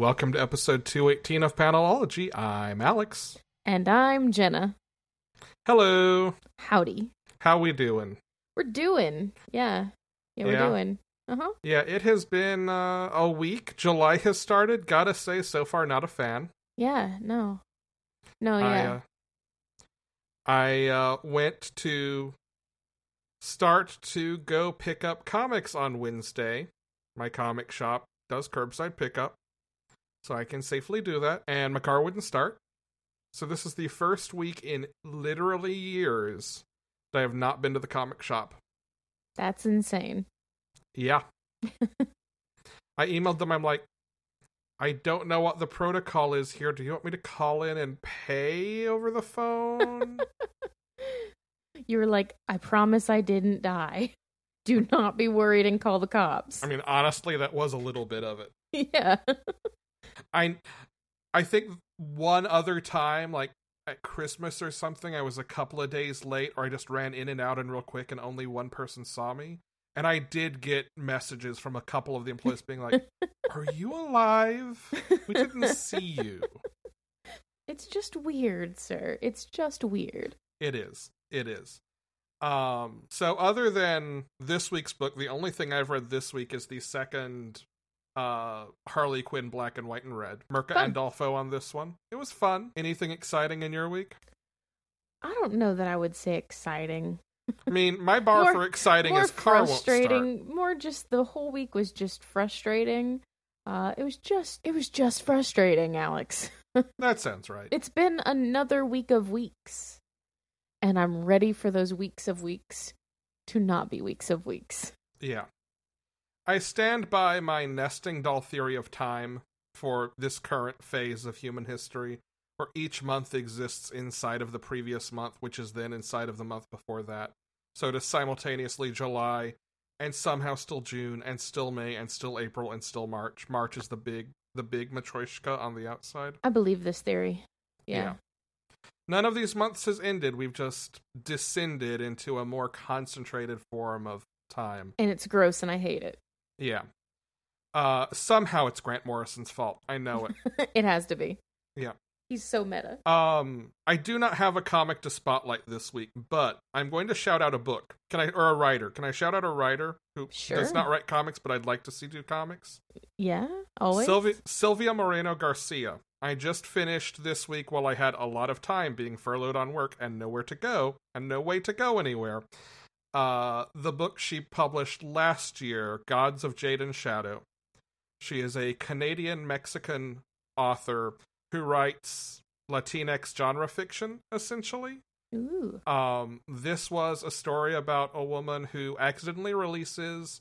Welcome to episode 218 of Panelology. I'm Alex. And I'm Jenna. Hello. Howdy. How we doing? We're doing. Yeah. Yeah, we're Yeah. doing. Uh huh. Yeah, it has been uh, a week. July has started. Gotta say, so far, not a fan. Yeah, no. No, I, yeah. uh, I uh, went to start to go pick up comics on Wednesday. My comic shop does curbside pickup, so I can safely do that. And my car wouldn't start. So this is the first week in literally years that I have not been to the comic shop. That's insane. Yeah. I emailed them. I'm like, I don't know what the protocol is here. Do you want me to call in and pay over the phone? You were like, I promise I didn't die. Do not be worried and call the cops. I mean, honestly, that was a little bit of it. yeah. I, I think one other time, like at Christmas or something, I was a couple of days late, or I just ran in and out and real quick, and only one person saw me. And I did get messages from a couple of the employees being like, "Are you alive? We didn't see you." It's just weird, sir. It's just weird. It is. It is. Um, so other than this week's book, the only thing I've read this week is the second uh Harley Quinn Black and White and Red. Mirka Fun. Andolfo on this one. It was fun. Anything exciting in your week? I don't know that I would say exciting. I mean, my bar More- for exciting is car frustrating. More just the whole week was just frustrating. Uh, it was just it was just frustrating, Alex. That sounds right. It's been another week of weeks, and I'm ready for those weeks of weeks to not be weeks of weeks. Yeah. I stand by my nesting doll theory of time for this current phase of human history, where each month exists inside of the previous month, which is then inside of the month before that. So it is simultaneously July, and somehow still June, and still May, and still April, and still March. March is the big, the big matryoshka on the outside. I believe this theory. Yeah. Yeah. None of these months has ended. We've just descended into a more concentrated form of time. And it's gross and I hate it. Yeah. Uh somehow it's Grant Morrison's fault. I know it. it has to be. Yeah. He's so meta. um I do not have a comic to spotlight this week, but I'm going to shout out a book. Can I or a writer? Can I shout out a writer who Sure. does not write comics but I'd like to see do comics? Yeah. Always. Silvia Silvia Moreno Garcia. I just finished this week while I had a lot of time being furloughed on work and nowhere to go and no way to go anywhere. Uh, the book she published last year, Gods of Jade and Shadow. She is a Canadian Mexican author who writes Latinx genre fiction, essentially. Ooh. Um, this was a story about a woman who accidentally releases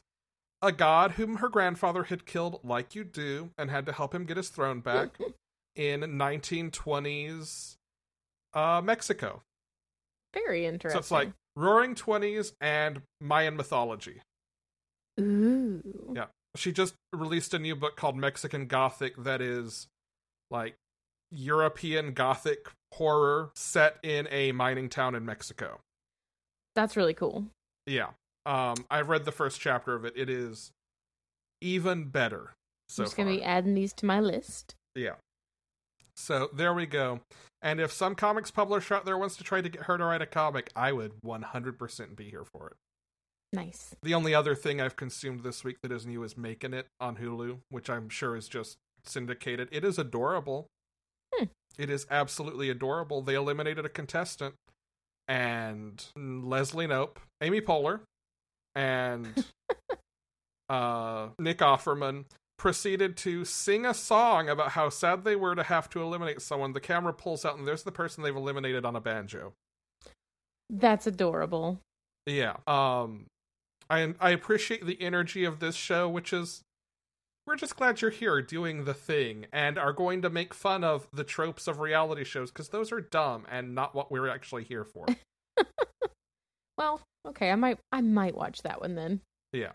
a god whom her grandfather had killed, like you do, and had to help him get his throne back in 1920s uh, Mexico. Very interesting. So it's like Roaring Twenties and Mayan mythology. Ooh. Yeah. She just released a new book called Mexican Gothic that is like European Gothic horror set in a mining town in Mexico. That's really cool. Yeah. Um, I've read the first chapter of it. It is even better. So I'm just gonna be adding these to my list. Yeah. So there we go. And if some comics publisher out there wants to try to get her to write a comic, I would 100% be here for it. Nice. The only other thing I've consumed this week that is new is Making It on Hulu, which I'm sure is just syndicated. It is adorable. Hmm. It is absolutely adorable. They eliminated a contestant, and Leslie Knope, Amy Poehler, and uh, Nick Offerman proceeded to sing a song about how sad they were to have to eliminate someone. The camera pulls out, and there's the person they've eliminated on a banjo. That's adorable. Yeah. Um, I I appreciate the energy of this show, which is we're just glad you're here doing the thing and are going to make fun of the tropes of reality shows because those are dumb and not what we're actually here for. well, okay, I might I might watch that one then. Yeah.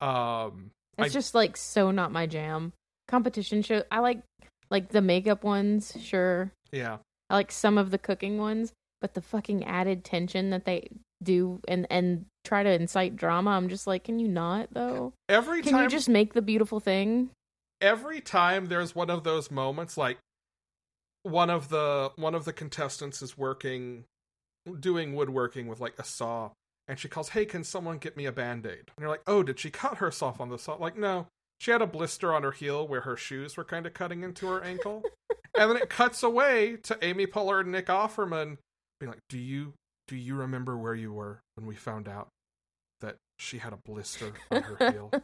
Um It's I- just like so not my jam. Competition show I like like the makeup ones, sure. yeah. I like some of the cooking ones, but the fucking added tension that they do and and try to incite drama, I'm just like, can you not though? Every Can time you just make the beautiful thing? every time there's one of those moments like one of the one of the contestants is working doing woodworking with like a saw and she calls hey can someone get me a band-aid and you're like oh did she cut herself on the saw like no she had a blister on her heel where her shoes were kind of cutting into her ankle and then it cuts away to amy poehler and nick offerman being like do you do you remember where you were when we found out that she had a blister on her heel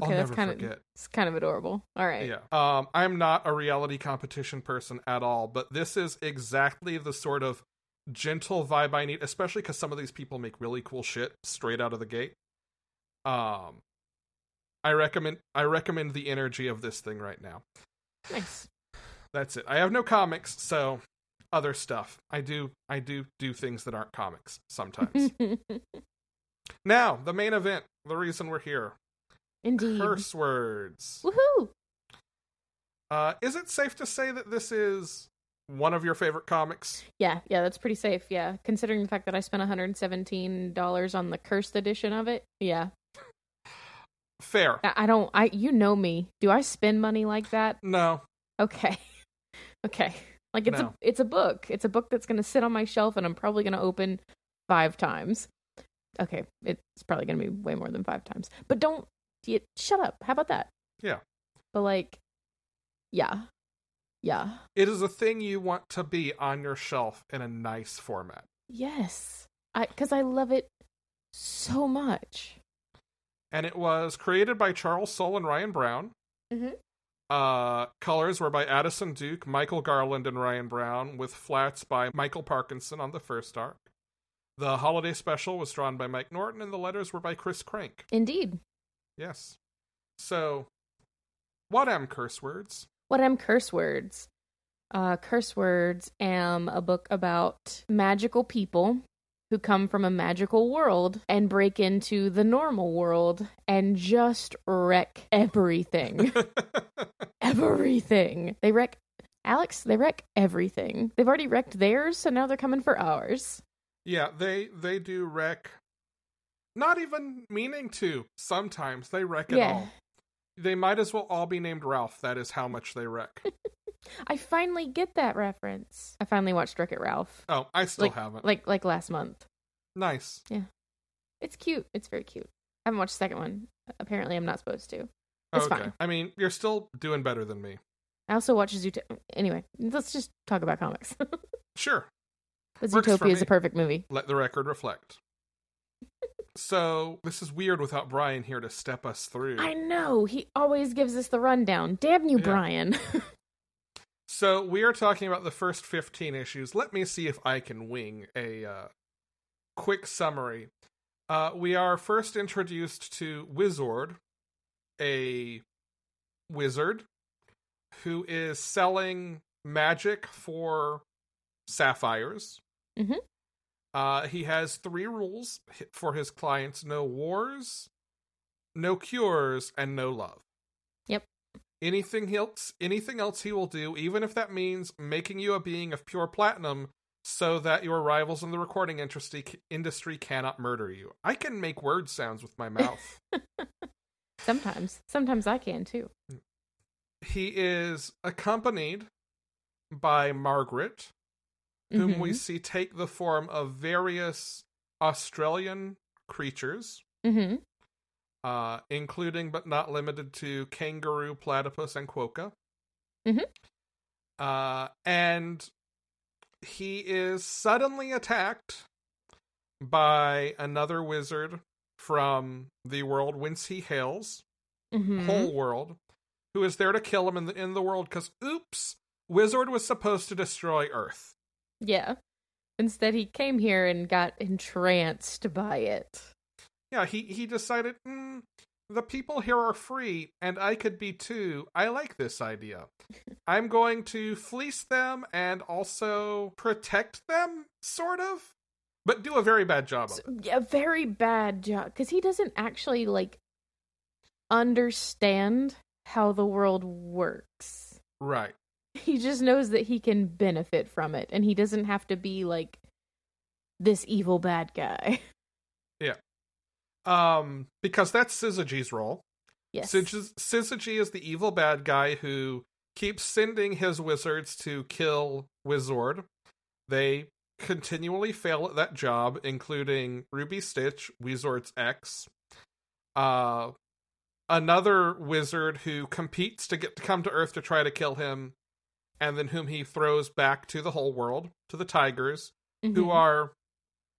I'll okay, that's never kind of forget. it's kind of adorable. All right. Yeah. Um, I'm not a reality competition person at all, but this is exactly the sort of gentle vibe I need, especially because some of these people make really cool shit straight out of the gate. Um, I recommend I recommend the energy of this thing right now. Nice. That's it. I have no comics, so other stuff. I do I do do things that aren't comics sometimes. now, the main event, the reason we're here. Indeed. Curse words. Woohoo! Uh, is it safe to say that this is one of your favorite comics? Yeah, yeah, that's pretty safe. Yeah, considering the fact that I spent $117 on the cursed edition of it. Yeah, Fair. I don't. I you know me. Do I spend money like that? No. Okay, okay. Like it's No. a it's a book. It's a book that's gonna sit on my shelf, and I'm probably gonna open five times. Okay, it's probably gonna be way more than five times. But don't you, shut up. How about that? Yeah. But like, yeah, yeah, It is a thing you want to be on your shelf in a nice format. yes. I because I love it so much. And it was created by Charles Soule and Ryan Browne. Mhm. Uh, colors were by Addison Duke, Michael Garland, and Ryan Browne, with flats by Michael Parkinson on the first arc. The holiday special was drawn by Mike Norton, and the letters were by Chris Crank. Indeed. Yes. So, what am curse words? What am curse words? Uh, curse words am a book about magical people who come from a magical world and break into the normal world and just wreck everything. everything. They wreck Alex, they wreck everything. They've already wrecked theirs, so now they're coming for ours. yeah, they they do wreck. Not even meaning to. Sometimes they wreck it Yeah. all. They might as well all be named Ralph. That is how much they wreck. I finally get that reference. I finally watched Wreck It Ralph. Oh, I still like, haven't. Like like last month. nice. Yeah. It's cute. It's very cute. I haven't watched the second one. Apparently, I'm not supposed to. It's okay. fine. I mean, you're still doing better than me. I also watch Zootopia. Anyway, let's just talk about comics. Sure. Zootopia is a perfect movie. Let the record reflect. So this is weird without Brian here to step us through. I know. He always gives us the rundown. Damn you, Yeah. Brian. So we are talking about the first 15 issues. Let me see if I can wing a uh, quick summary. Uh, we are first introduced to Wizard, a wizard who is selling magic for sapphires. Mhm. Uh, he has three rules for his clients no wars, no cures, and no love Yep. anything else anything else he will do even if that means making you a being of pure platinum so that your rivals in the recording industry industry cannot murder you i can make word sounds with my mouth Sometimes. Sometimes I can too. he is accompanied by margaret whom we Mhm. see take the form of various australian creatures Mhm. uh, including but not limited to kangaroo, platypus, and quokka. Mhm. Uh, and he is suddenly attacked by another wizard from the world whence he hails, Mhm. whole world, who is there to kill him in the in the world because oops, Wizard was supposed to destroy Earth. Yeah. Instead, he came here and got entranced by it. Yeah, he he decided mm, the people here are free and I could be too. I like this idea. I'm going to fleece them and also protect them, sort of, but do a very bad job of it. yeah, very bad job because he doesn't actually like understand how the world works. Right. He just knows that he can benefit from it, and he doesn't have to be like this evil bad guy. Yeah. Um, because that's Syzygy's role. Yes. Syz- Syzygy is the evil bad guy who keeps sending his wizards to kill Wizard. They continually fail at that job, including Ruby Stitch, Wizard's ex. Uh, another wizard who competes to get to come to Earth to try to kill him, and then whom he throws back to the whole world, to the Tigers, who Mhm. are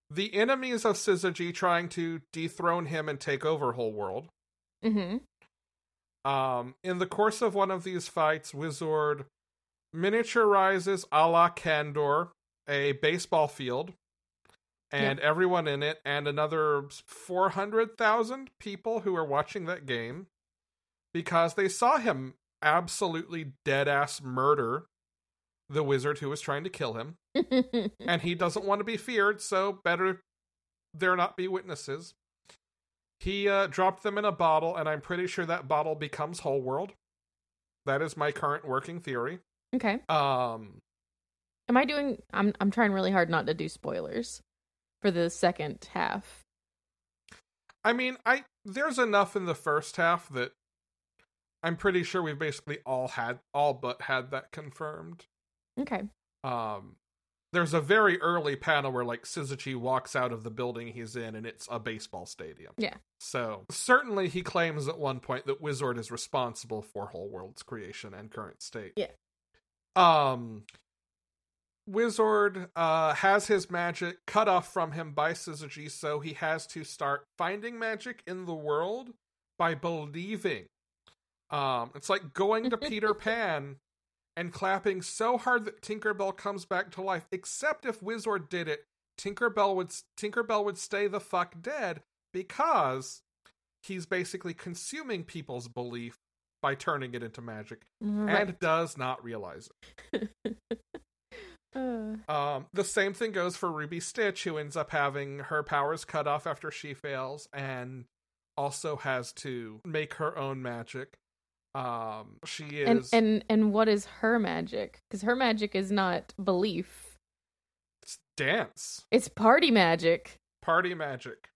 the enemies of Syzygy trying to dethrone him and take over whole world. Mhm. Um, in the course of one of these fights, Wizard miniaturizes a la Kandor a baseball field and everyone in it, and another 400,000 people who are watching that game because they saw him absolutely dead ass murder the wizard who was trying to kill him. And he doesn't want to be feared, so better there not be witnesses. He uh, dropped them in a bottle, and I'm pretty sure that bottle becomes Whole World. That is my current working theory. okay. Um, Am I doing? I'm I'm trying really hard not to do spoilers for the second half. I mean, I there's enough in the first half that I'm pretty sure we've basically all had all but had that confirmed. Okay. Um, there's a very early panel where like Syzygy walks out of the building he's in, and it's a baseball stadium. Yeah. So certainly he claims at one point that Wizard is responsible for Whole World's creation and current state. Yeah. Um. Wizard uh, has his magic cut off from him by Syzygy, so he has to start finding magic in the world by believing. Um, it's like going to Peter Pan and clapping so hard that Tinkerbell comes back to life. Except if Wizard did it, Tinkerbell would Tinkerbell would stay the fuck dead because he's basically consuming people's belief by turning it into magic and does not realize it. Uh, Um, the same thing goes for Ruby Stitch, who ends up having her powers cut off after she fails, and also has to make her own magic. Um, she is and and and what is her magic? Because her magic is not belief; it's dance, it's party magic. party magic,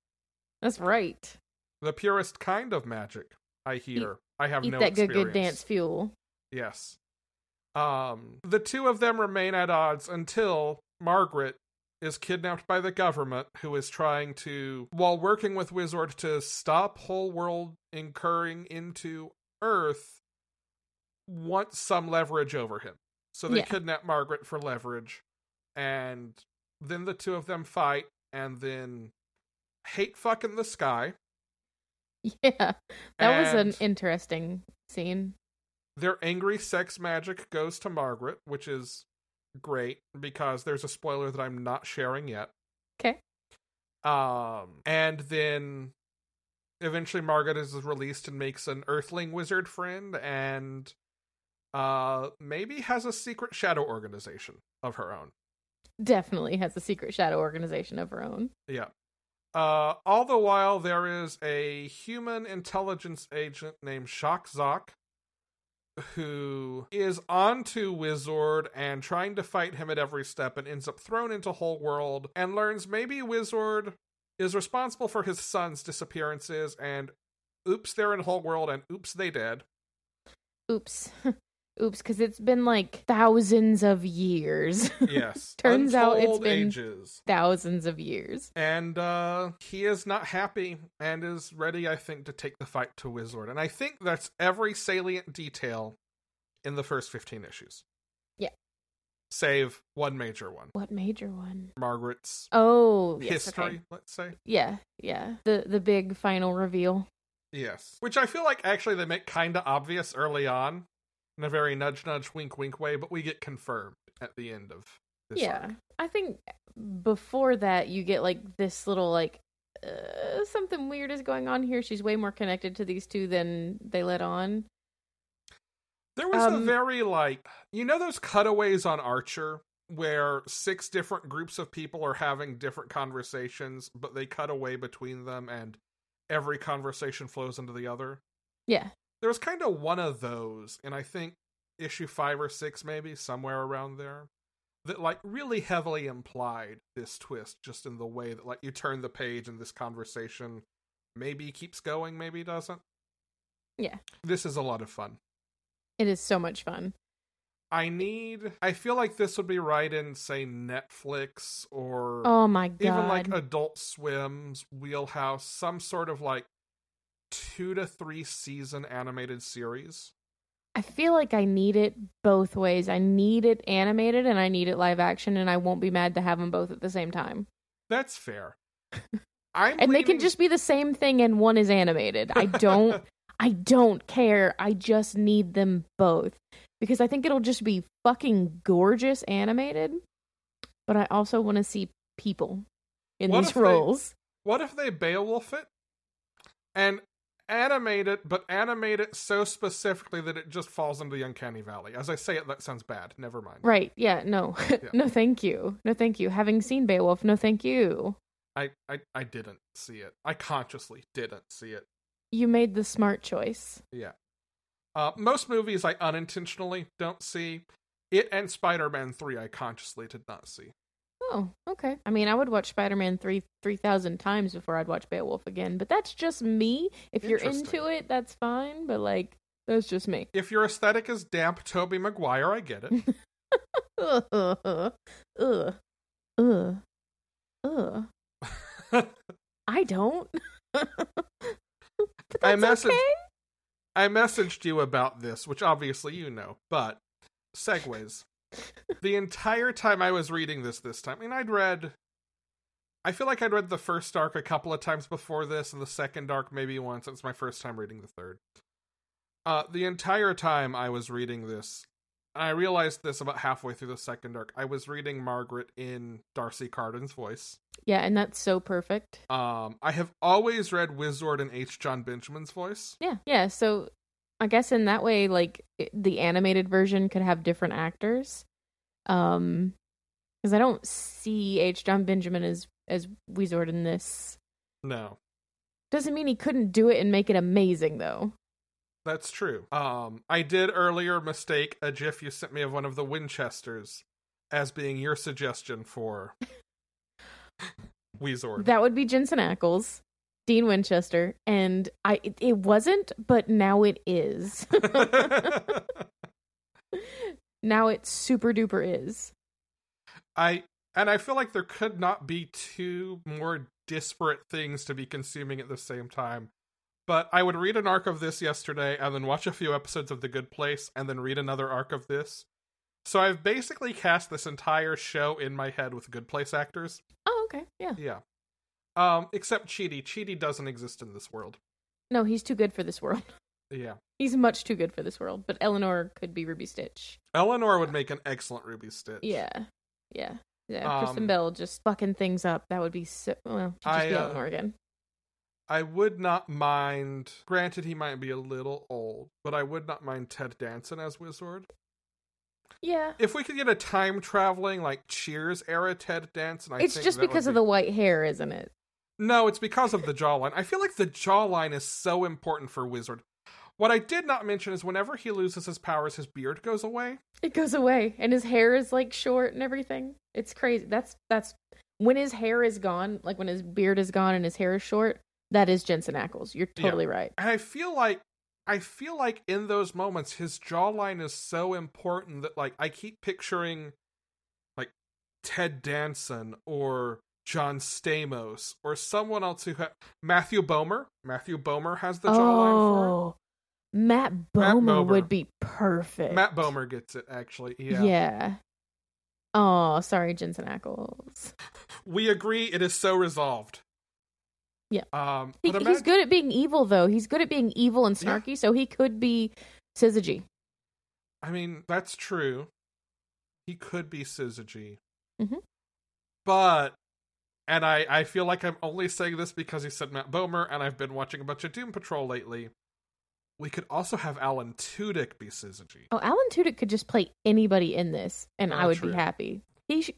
That's right. the purest kind of magic. I hear. I have Eat no that good good dance fuel. Yes. Um, the two of them remain at odds until Margaret is kidnapped by the government, who is trying to, while working with Wizard to stop whole world incurring into Earth, want some leverage over him. So they Yeah. kidnap Margaret for leverage, and then the two of them fight, and then hate fucking the sky. Yeah, that was an interesting scene. their angry sex magic goes to Margaret, which is great because there's a spoiler that I'm not sharing yet. Okay. Um, and then eventually Margaret is released and makes an Earthling wizard friend, and uh, maybe has a secret shadow organization of her own. Definitely has a secret shadow organization of her own. Yeah. Uh, all the while, there is a human intelligence agent named Shock Zoc who is onto Wizard and trying to fight him at every step and ends up thrown into Whole World and learns maybe Wizard is responsible for his son's disappearances and oops, they're in Whole World and oops, they dead. Oops. Oops, because it's been like thousands of years. Yes. Turns out it's been- ages. thousands of years. and uh he is not happy and is ready i think to take the fight to wizard and i think that's every salient detail in the first 15 issues. Save one major one What major one? margaret's Oh, yes, history okay. let's say Yeah, yeah. The the big final reveal. Yes. Which I feel like actually they make kind of obvious early on in a very nudge nudge wink wink way, but we get confirmed at the end of this yeah. arc. I think before that you get like this little like uh, something weird is going on here. She's way more connected to these two than they let on. There was a Um, very like you know those cutaways on Archer where six different groups of people are having different conversations, but they cut away between them and every conversation flows into the other. Yeah. There was kind of one of those, and I think issue five or six, maybe somewhere around there, that like really heavily implied this twist, just in the way that like you turn the page and this conversation maybe keeps going, maybe doesn't. Yeah. This is a lot of fun. It is so much fun. I need. I feel like this would be right in, say, Netflix or Oh my god. even like Adult Swim's wheelhouse, some sort of like two to three season animated series. I feel like I need it both ways. I need it animated and I need it live action, and I won't be mad to have them both at the same time. That's fair. I'm And they can just be the same thing, and one is animated. I don't. I don't care. I just need them both because I think it'll just be fucking gorgeous animated. But I also want to see people in What these if they- roles. What if they Beowulf it and animate it, but animate it so specifically that it just falls into the uncanny valley? As I say it, that sounds bad. Never mind. Right? Yeah. No. no. Thank you. No. Thank you. Having seen Beowulf, no. Thank you. I, I I didn't see it. I consciously didn't see it. You made the smart choice. Yeah. Uh, most movies I unintentionally don't see. It and Spider Man 3 I consciously did not see. Oh, okay. I mean, I would watch Spider Man three three thousand times before I'd watch Beowulf again, but that's just me. If you're into it, that's fine. But like, that's just me. If your aesthetic is damp Tobey Maguire, I get it. Ugh, ugh, ugh, ugh. I don't. I messaged- okay. I messaged you about this, which obviously you know, but segues. the entire time I was reading this this time, I mean, I'd read. I feel like I'd read the first arc a couple of times before this, and the second arc maybe once. It's my first time reading the third. Uh, the entire time I was reading this, I realized this about halfway through the second arc. I was reading Margaret in D'Arcy Carden's voice. Yeah, and that's so perfect. Um, I have always read Wizard in H. Jon Benjamin's voice. Yeah, yeah. So I guess in that way, like it- the animated version could have different actors. Um, because I don't see H. John Benjamin as as Weezord in this. No, Doesn't mean he couldn't do it and make it amazing though. That's true. Um, I did earlier mistake a GIF you sent me of one of the Winchesters as being your suggestion for Weezord. That would be Jensen Ackles, Dean Winchester, and I. It, it wasn't, but now it is. now it super duper is. I and I feel like there could not be two more disparate things to be consuming at the same time. But I would read an arc of this yesterday and then watch a few episodes of The Good Place and then read another arc of this. So I've basically cast this entire show in my head with Good Place actors. Oh, okay, yeah. Yeah. Um, except Chidi. Chidi doesn't exist in this world. No, he's too good for this world. Yeah. He's much too good for this world. But Eleanor could be Ruby Stitch. Eleanor would make an excellent Ruby Stitch. Yeah, yeah, yeah. Kristen Um, Bell just fucking things up. That would be so. Well, she'd just I, be uh, Eleanor again. I would not mind. Granted, he might be a little old, but I would not mind Ted Danson as Wizard. Yeah, If we could get a time traveling like Cheers era Ted Danson, I it's think just that would because of the white hair, isn't it? No, it's because of the jawline. I feel like the jawline is so important for Wizard. What I did not mention is whenever he loses his powers, his beard goes away. It goes away, and his hair is like short and everything. It's crazy. That's that's when his hair is gone, like when his beard is gone and his hair is short. That is Jensen Ackles. You're Yeah. totally right. And I feel like I feel like in those moments his jawline is so important that like I keep picturing like Ted Danson or John Stamos or someone else who ha- Matthew Bomer. Matthew Bomer has the jawline for Oh, Matt Matt Bomer Bomer. would be perfect. Matt Bomer gets it actually. Yeah. Yeah. Oh, sorry, Jensen Ackles. We agree it is so resolved. Yeah. Um, He, but he's good at being evil, though. He's good at being evil and Yeah. snarky, so he could be Syzygy. I mean, that's true. He could be Syzygy. Mhm. But, and I, I feel like I'm only saying this because he said Matt Bomer, and I've been watching a bunch of Doom Patrol lately. We could also have Alan Tudyk be Syzygy. Oh, Alan Tudyk could just play anybody in this, and I Oh, would true. be happy. He sh-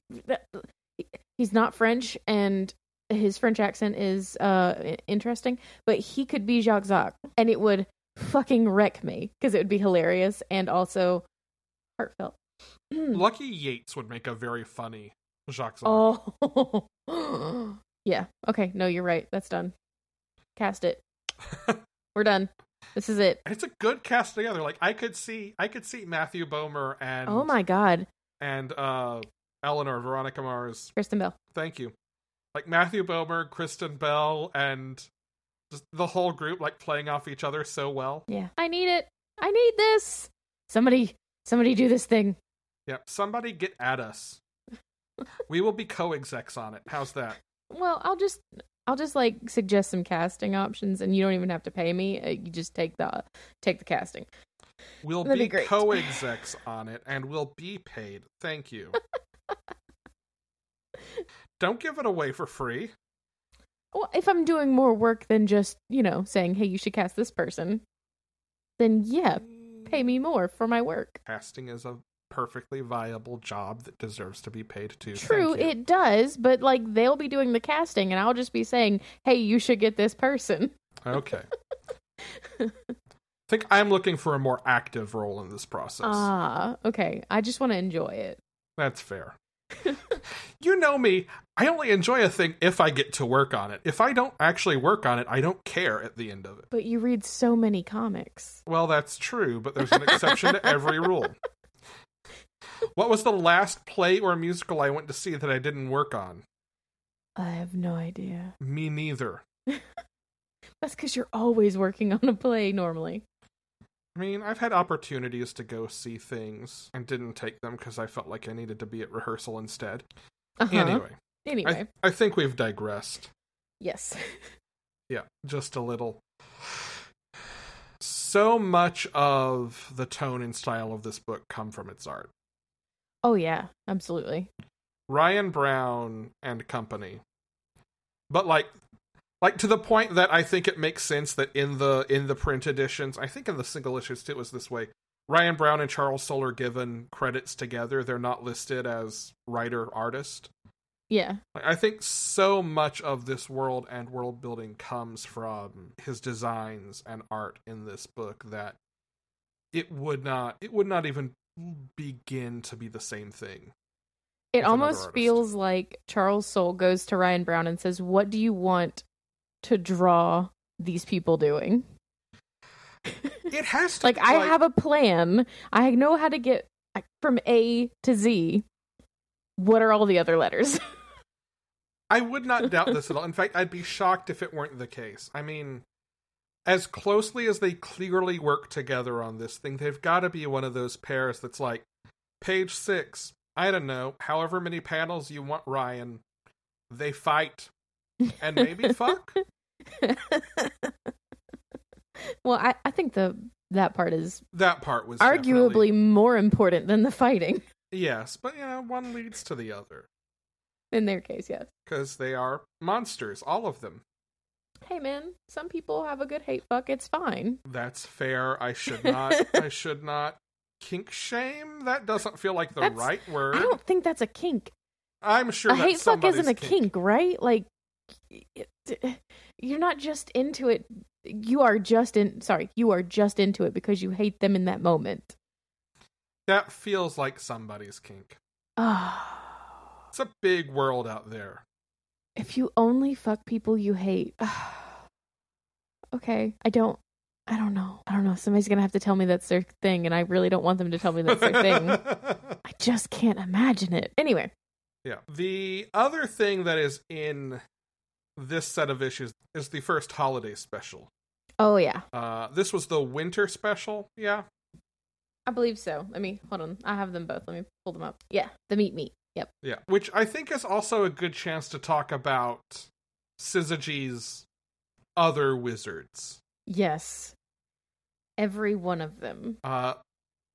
he's not French, and his French accent is uh interesting, but he could be Jacques Zach, and it would fucking wreck me because it would be hilarious and also heartfelt. Lucky Yates would make a very funny Jacques. Zark. oh, yeah. Okay, no, you're right. That's done. Cast it. We're done. This is it. It's a good cast together. Like I could see, I could see Matthew Bomer and Oh my god, and uh Eleanor Veronica Mars. Kristen Bell. Thank you. Like Matthew Bomer, Kristen Bell, and just the whole group like playing off each other so well. Yeah, I need it. I need this. Somebody, somebody, do this thing. Yep. Somebody get at us. we will be co-execs on it. How's that? Well, I'll just, I'll just like suggest some casting options, and you don't even have to pay me. Uh, You just take the, take the casting. We'll That'd be, be co-execs on it, and we'll be paid. Thank you. Don't give it away for free. Well, if I'm doing more work than just, you know, saying, "Hey, you should cast this person," then yeah, pay me more for my work. Casting is a perfectly viable job that deserves to be paid too. True, it does, but like they'll be doing the casting, and I'll just be saying, "Hey, you should get this person." Okay. I think I'm looking for a more active role in this process. Ah, okay. I just want to enjoy it. That's fair. You know me. I only enjoy a thing if I get to work on it. If I don't actually work on it, I don't care at the end of it. But you read so many comics. Well, that's true, but there's an exception to every rule. What was the last play or musical I went to see that I didn't work on? I have no idea. Me neither. That's because you're always working on a play normally. I mean, I've had opportunities to go see things and didn't take them because I felt like I needed to be at rehearsal instead. Uh-huh. Anyway, Anyway, I, I think we've digressed. yes. Yeah, just a little. So much of the tone and style of this book come from its art. Oh yeah, absolutely. Ryan Browne and company. But like like to the point that I think it makes sense that in the in the print editions, I think in the single issues too it was this way. Ryan Browne and Charles Soule are given credits together. They're not listed as writer artist. Yeah. Like, I think so much of this world and world building comes from his designs and art in this book that it would not it would not even begin to be the same thing. It almost feels like Charles Soule goes to Ryan Browne and says, "What do you want to draw these people doing?" It has to like I have a plan. I know how to get from A to Z. What are all the other letters? I would not doubt this at all. In fact, I'd be shocked if it weren't the case. I mean, as closely as they clearly work together on this thing, they've got to be one of those pairs that's like, page six, I don't know, however many panels you want, Ryan, they fight and maybe fuck. well, I, I think the that part is That part was arguably more important than the fighting. yes, but you know, one leads to the other In their case, yes. because they are monsters, all of them. Hey man, some people have a good hate fuck. It's fine. That's fair. I should not. I should not kink shame. That doesn't feel like the That's- right word. I don't think that's a kink. I'm sure a that's hate fuck isn't a somebody's kink, right? Like, you're not just into it. You are just in. Sorry, you are just into it because you hate them in that moment. That feels like somebody's kink. Ah, It's a big world out there. if you only fuck people you hate. okay, I don't. I don't know. I don't know. Somebody's gonna have to tell me that's their thing, and I really don't want them to tell me that's their thing. I just can't imagine it. Anyway, yeah. The other thing that is in this set of issues is the first holiday special. oh yeah, Uh, this was the winter special. Yeah. I believe so. Let me hold on. I have them both. Let me pull them up. Yeah, the meat meat. Yep. Yeah. Which I think is also a good chance to talk about Syzygy's other wizards. Yes. Every one of them. Uh,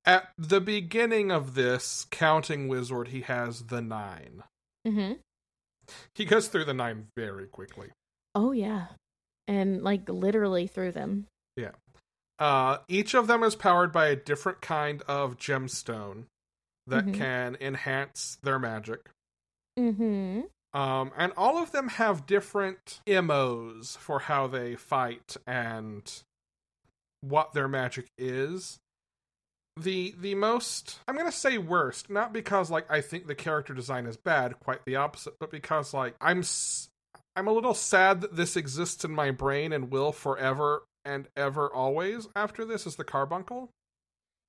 at the beginning of this counting wizard, he has the nine. Mm-hmm. He goes through the nine very quickly. Oh yeah. And like literally through them. Yeah. Uh, each of them is powered by a different kind of gemstone that Mhm. can enhance their magic. Mm-hmm. Um, and all of them have different MOs for how they fight and what their magic is. The the most I'm gonna say worst, not because like I think the character design is bad, quite the opposite, but because like I'm s- I'm a little sad that this exists in my brain and will forever and ever always after this is the carbuncle.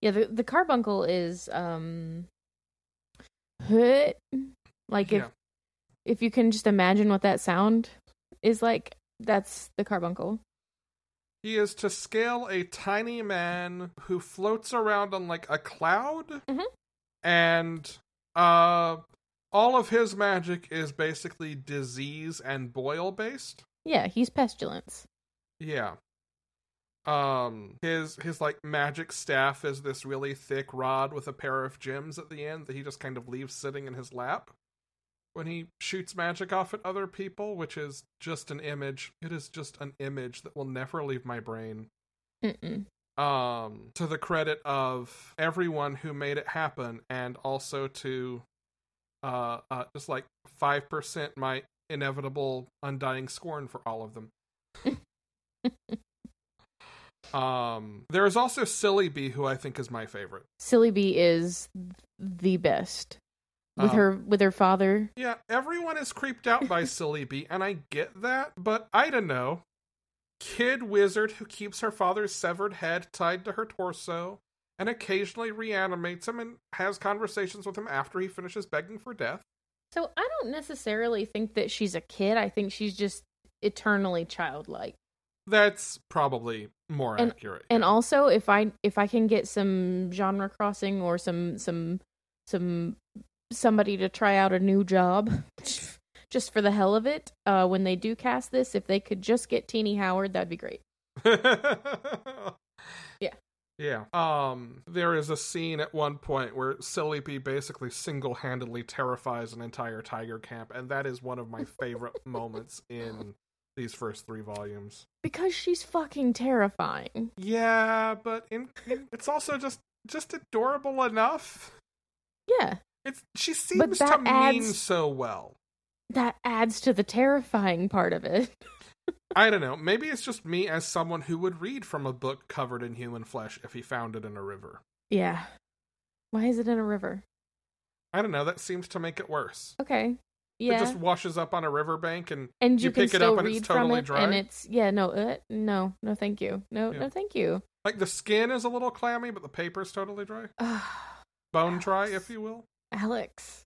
Yeah, the the carbuncle is um hut. Like if Yeah. if you can just imagine what that sound is like, that's the carbuncle. He is to scale a tiny man who floats around on like a cloud, Mhm. and uh, all of his magic is basically disease and boil based. Yeah, he's pestilence. Yeah. Um, his his like magic staff is this really thick rod with a pair of gems at the end that he just kind of leaves sitting in his lap when he shoots magic off at other people, which is just an image. It is just an image that will never leave my brain. Mm-mm. um to the credit of everyone who made it happen and also to uh, uh just like 5% my inevitable undying scorn for all of them um there is also silly bee who i think is my favorite Silly Bee is the best. With Um, her with her father. yeah everyone is creeped out by silly bee and i get that but i don't know kid wizard who keeps her father's severed head tied to her torso and occasionally reanimates him and has conversations with him after he finishes begging for death. So I don't necessarily think that she's a kid. I think she's just eternally childlike. That's probably more And- accurate. And yeah. also if I if I can get some genre crossing or some some some somebody to try out a new job just for the hell of it, uh when they do cast this, if they could just get Teeny Howard, that'd be great. Yeah. Yeah. Um there is a scene at one point where Silly Bee basically single-handedly terrifies an entire tiger camp and that is one of my favorite moments in these first 3 volumes. Because she's fucking terrifying. Yeah, but in, in it's also just just adorable enough. Yeah. It's she seems to mean so well. That adds to the terrifying part of it. I don't know. Maybe it's just me as someone who would read from a book covered in human flesh if he found it in a river. Yeah. Why is it in a river? I don't know. That seems to make it worse. Okay. Yeah. It just washes up on a riverbank and and you, you pick it up and it's totally it, dry? and it's yeah, no, uh, no, no, thank you, no, Yeah. no, thank you. like the skin is a little clammy, but the paper's totally dry. Bone dry, if you will. Alex,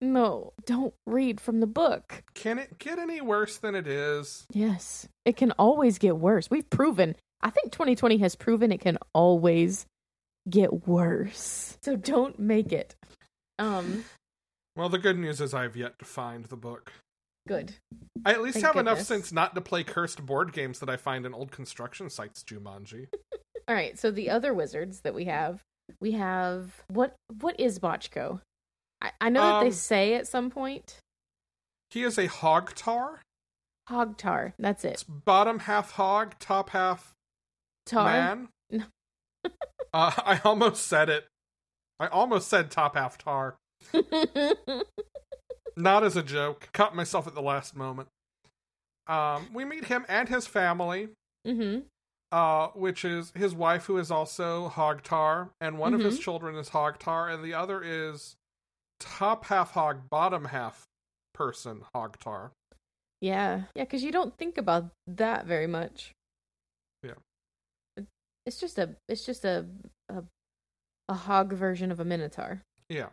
no, don't read from the book. Can it get any worse than it is? Yes, it can always get worse. We've proven. I think 2020 has proven it can always get worse. So don't make it. Um, Well, the good news is I've yet to find the book. good. I at least Thank have enough sense not to play cursed board games that I find in old construction sites, Jumanji. All right. So the other wizards that we have, we have what? What is Botchko? I, I know that they Um, say at some point He is a hogtar. Hogtar. That's It's it. bottom half hog, top half Tar. man. No. uh, I almost said it. I almost said top half tar. Not as a joke. Caught myself at the last moment. Um, we meet him and his family, mm-hmm. Uh, which is his wife, who is also Hogtar, and one of his Mhm. children is Hogtar, and the other is top half hog, bottom half person Hogtar. Yeah, yeah, because you don't think about that very much. Yeah. It's just a, it's just a, a, a hog version of a minotaur. Yeah.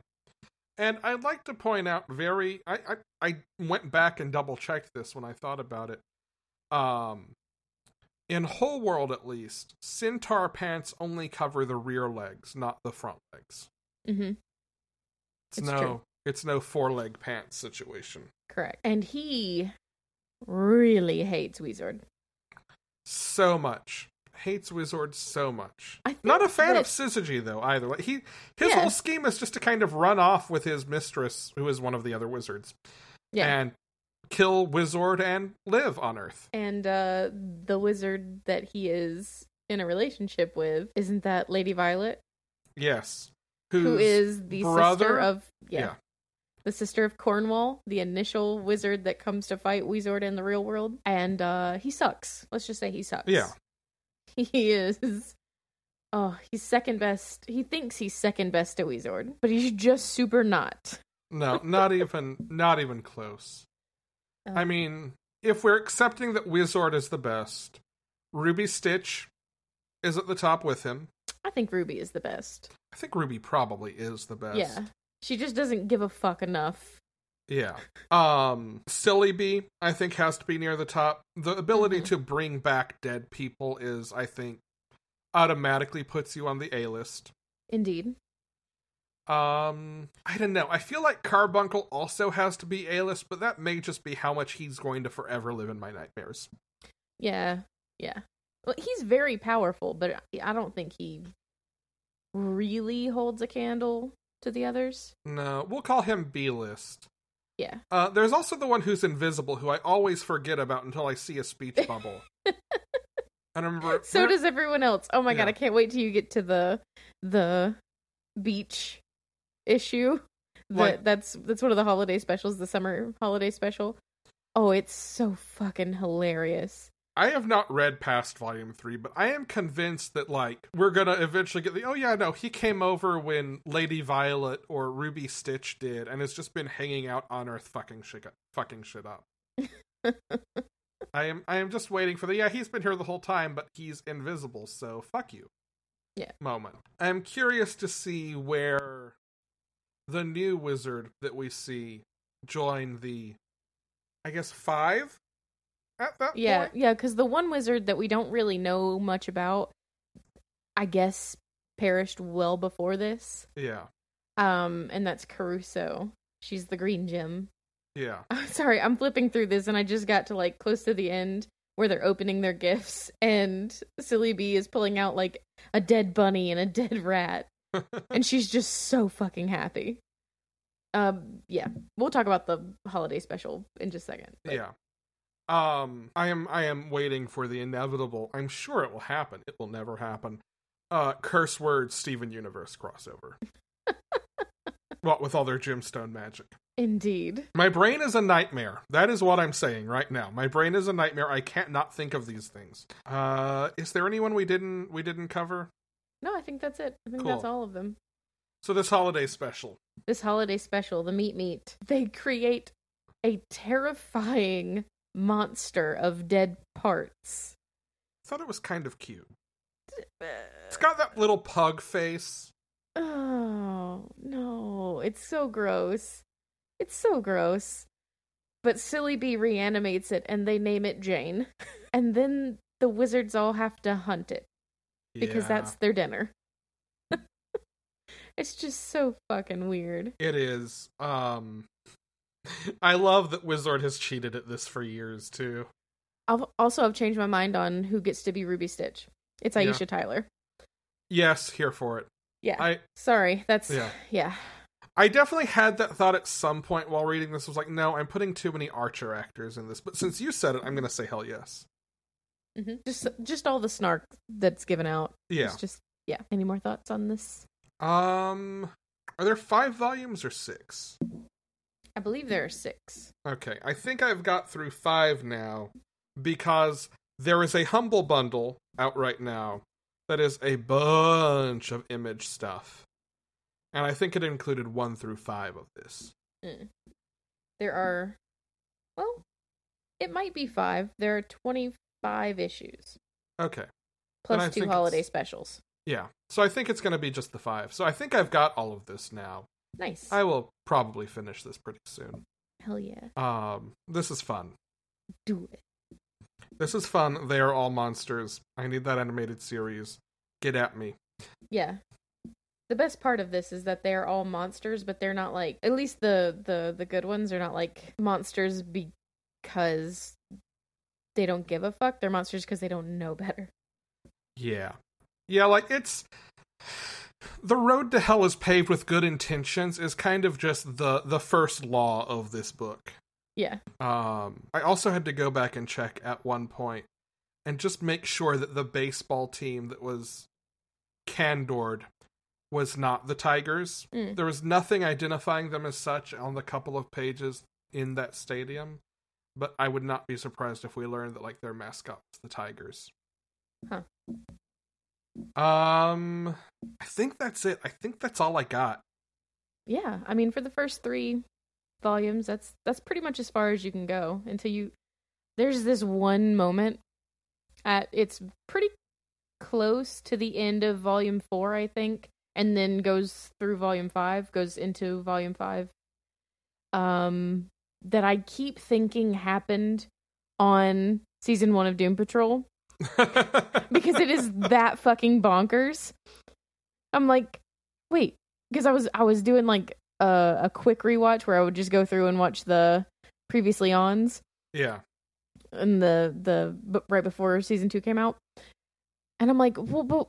And I'd like to point out very I, I I went back and double checked this when I thought about it. Um in whole world at least, centaur pants only cover the rear legs, not the front legs. Mm-hmm. It's, It's no true. it's no four leg pants situation. Correct. And he really hates Wizard. so much. Hates Wizard so much. Not a fan that- of Syzygy though either. Like he his Yeah. whole scheme is just to kind of run off with his mistress, who is one of the other wizards, Yeah. and kill Wizord and live on Earth. and uh the wizard that he is in a relationship with isn't that Lady Violet, Yes. Who is the brother- sister of yeah, Yeah. the sister of Cornwall, the initial wizard that comes to fight Wizord in the real world, and uh he sucks. Let's just say he sucks. Yeah. he is. Oh, he's second best. He thinks he's second best to Wizord, but he's just super not. No, not even not even close. I Uh, mean, if we're accepting that Wizord is the best, Ruby Stitch is at the top with him. I think Ruby is the best. I think Ruby probably is the best. Yeah. She just doesn't give a fuck enough. Yeah. Um Silly Bee, I think, has to be near the top. The ability Mhm. to bring back dead people is, I think, automatically puts you on the A list. Indeed. Um I don't know. I feel like Carbuncle also has to be A list, but that may just be how much he's going to forever live in my nightmares. Yeah. Yeah. Well, he's very powerful, but I don't think he really holds a candle to the others. No, we'll call him B list. Yeah. Uh, there's also the one who's invisible, who I always forget about until I see a speech bubble. I remember. So does everyone else. Oh my god, I can't wait till you get to the the beach issue. Like- that's that's one of the holiday specials, the summer holiday special. Oh, it's so fucking hilarious. I have not read past volume three, but I am convinced that like we're gonna eventually get the. Oh yeah, no, he came over when Lady Violet or Ruby Stitch did, and has just been hanging out on Earth, fucking shit, fucking shit up. I am. I am just waiting for the. Yeah, he's been here the whole time, but he's invisible, so fuck you. Yeah. Moment. I'm curious to see where the new wizard that we see join the. I guess five. At that Yeah, point? yeah, because the one wizard that we don't really know much about, I guess, perished well before this. Yeah. Um, and that's Caruso. She's the green gem. Yeah. Sorry, I'm flipping through this, and I just got to like close to the end where they're opening their gifts, and Silly Bee is pulling out like a dead bunny and a dead rat, and she's just so fucking happy. Um, yeah, we'll talk about the holiday special in just a second. but- Yeah. Um I am I am waiting for the inevitable. I'm sure it will happen. It will never happen. Uh curse word Steven Universe crossover. what with all their gemstone magic. indeed. My brain is a nightmare. That is what I'm saying right now. My brain is a nightmare. I can't not think of these things. Uh is there anyone we didn't we didn't cover? No, I think that's it. I think Cool. that's all of them. So this holiday special. This holiday special, the Meat Meat, they create a terrifying monster of dead parts. I thought it was kind of cute. Uh, it's got that little pug face. Oh, no. It's so gross. It's so gross. But Silly Bee reanimates it and they name it Jane. And then the wizards all have to hunt it because Yeah. that's their dinner. it's just so fucking weird. It is. Um I love that Wizord has cheated at this for years too. I've also I've changed my mind on who gets to be Ruby Stitch. It's Yeah. Aisha Tyler. Yes, here for it. Yeah. I Sorry. That's Yeah. yeah. I definitely had that thought at some point while reading this. Was like, no, I'm putting too many Archer actors in this. But since you said it, I'm gonna say hell yes. Hmm Just just all the snark that's given out. Yeah. It's just yeah. Any more thoughts on this? Um, are there five volumes or six? I believe there are six. Okay, I think I've got through five now because there is a humble bundle out right now that is a bunch of image stuff. And I think it included one through five of this. Mm. There are, well, it might be five. There are 25 issues, Okay. plus Two holiday specials. Yeah. So I think it's going to be just the five. So I think I've got all of this now. Nice. I will probably finish this pretty soon. Hell yeah. Um, this is fun. Do it. This is fun. They are all monsters. I need that animated series. Get at me. Yeah. The best part of this is that they're all monsters, but they're not like at least the the the good ones are not like monsters because they don't give a fuck. They're monsters because they don't know better. Yeah. Yeah, like it's the road to hell is paved with good intentions is kind of just the the first law of this book. Yeah. Um I also had to go back and check at one point and just make sure that the baseball team that was candored was not the Tigers. Mm. There was nothing identifying them as such on the couple of pages in that stadium, but I would not be surprised if we learned that like their mascot was the Tigers. Huh. Um I think that's it. I think that's all I got. Yeah. I mean, for the first three volumes, that's that's pretty much as far as you can go until you. There's this one moment at it's pretty close to the end of volume four, I think, and then goes through volume five, goes into volume five. Um, that I keep thinking happened on season one of Doom Patrol because it is that fucking bonkers. I'm like, wait, because I was I was doing like a, a quick rewatch where I would just go through and watch the previously ons yeah. and the the right before season two came out, and I'm like, well, but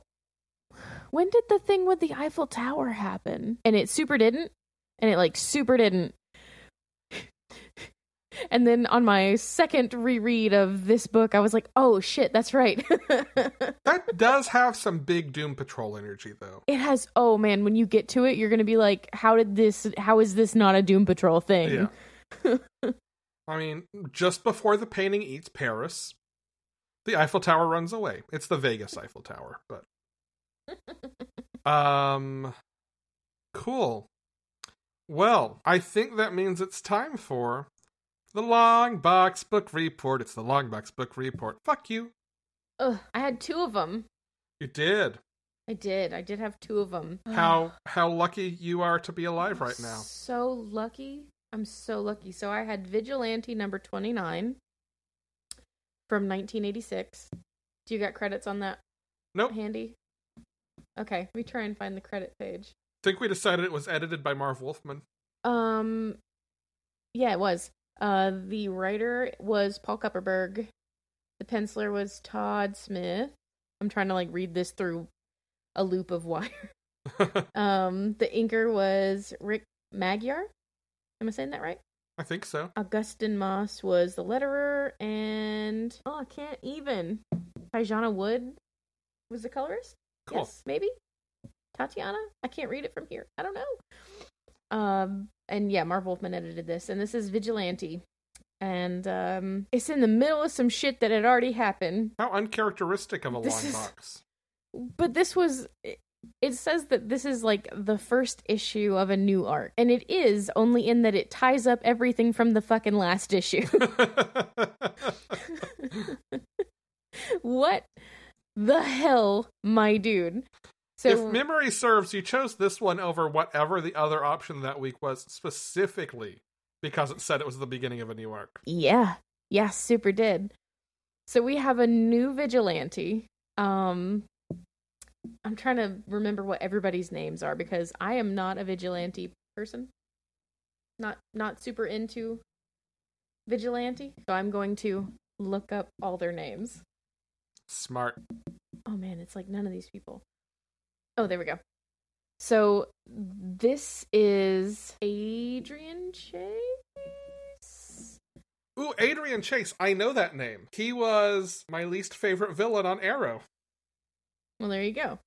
when did the thing with the Eiffel Tower happen? And it super didn't, and it like super didn't. And then on my second reread of this book, I was like, "Oh shit, that's right." That does have some big Doom Patrol energy though. it has. Oh man, when you get to it, you're gonna be like, "How did this? How is this not a Doom Patrol thing?" Yeah. I mean, just before the painting eats Paris, the Eiffel Tower runs away. It's the Vegas Eiffel Tower, but um cool. Well, I think that means it's time for the Long Box Book Report. It's the Long Box Book Report. Fuck you. Ugh, I had two of them. You did. I did. I did have two of them. How how lucky you are to be alive right now. So lucky. I'm so lucky. So I had Vigilante number 29 from 1986. Do you got credits on that Nope. handy? Okay, let me try and find the credit page. I think we decided it was edited by Marv Wolfman. Um yeah, it was. Uh the writer was Paul Kupperberg. The penciler was Tod Smith. I'm trying to like read this through a loop of wire. Um the inker was Rick Magyar. Am I saying that right? I think so. Augustin Moss was the letterer, and oh, I can't even. Tajana Wood was the colorist. Cool. Yes, maybe Tatiana. I can't read it from here. I don't know. Um, and yeah, Marv Wolfman edited this, and this is Vigilante, and um, it's in the middle of some shit that had already happened. How uncharacteristic of a This long is- box. But this was. It says that this is like the first issue of a new arc, and it is only in that it ties up everything from the fucking last issue. what the hell, my dude? So if memory serves, you chose this one over whatever the other option that week was specifically because it said it was the beginning of a new arc. yeah, yeah, super did. So we have a new vigilante. Um, I'm trying to remember what everybody's names are because I am not a vigilante person. Not not super into vigilante, so I'm going to look up all their names. Smart. Oh man, it's like none of these people. Oh, there we go. So this is Adrian Chase. Ooh, Adrian Chase. I know that name. He was my least favorite villain on Arrow. Well, there you go.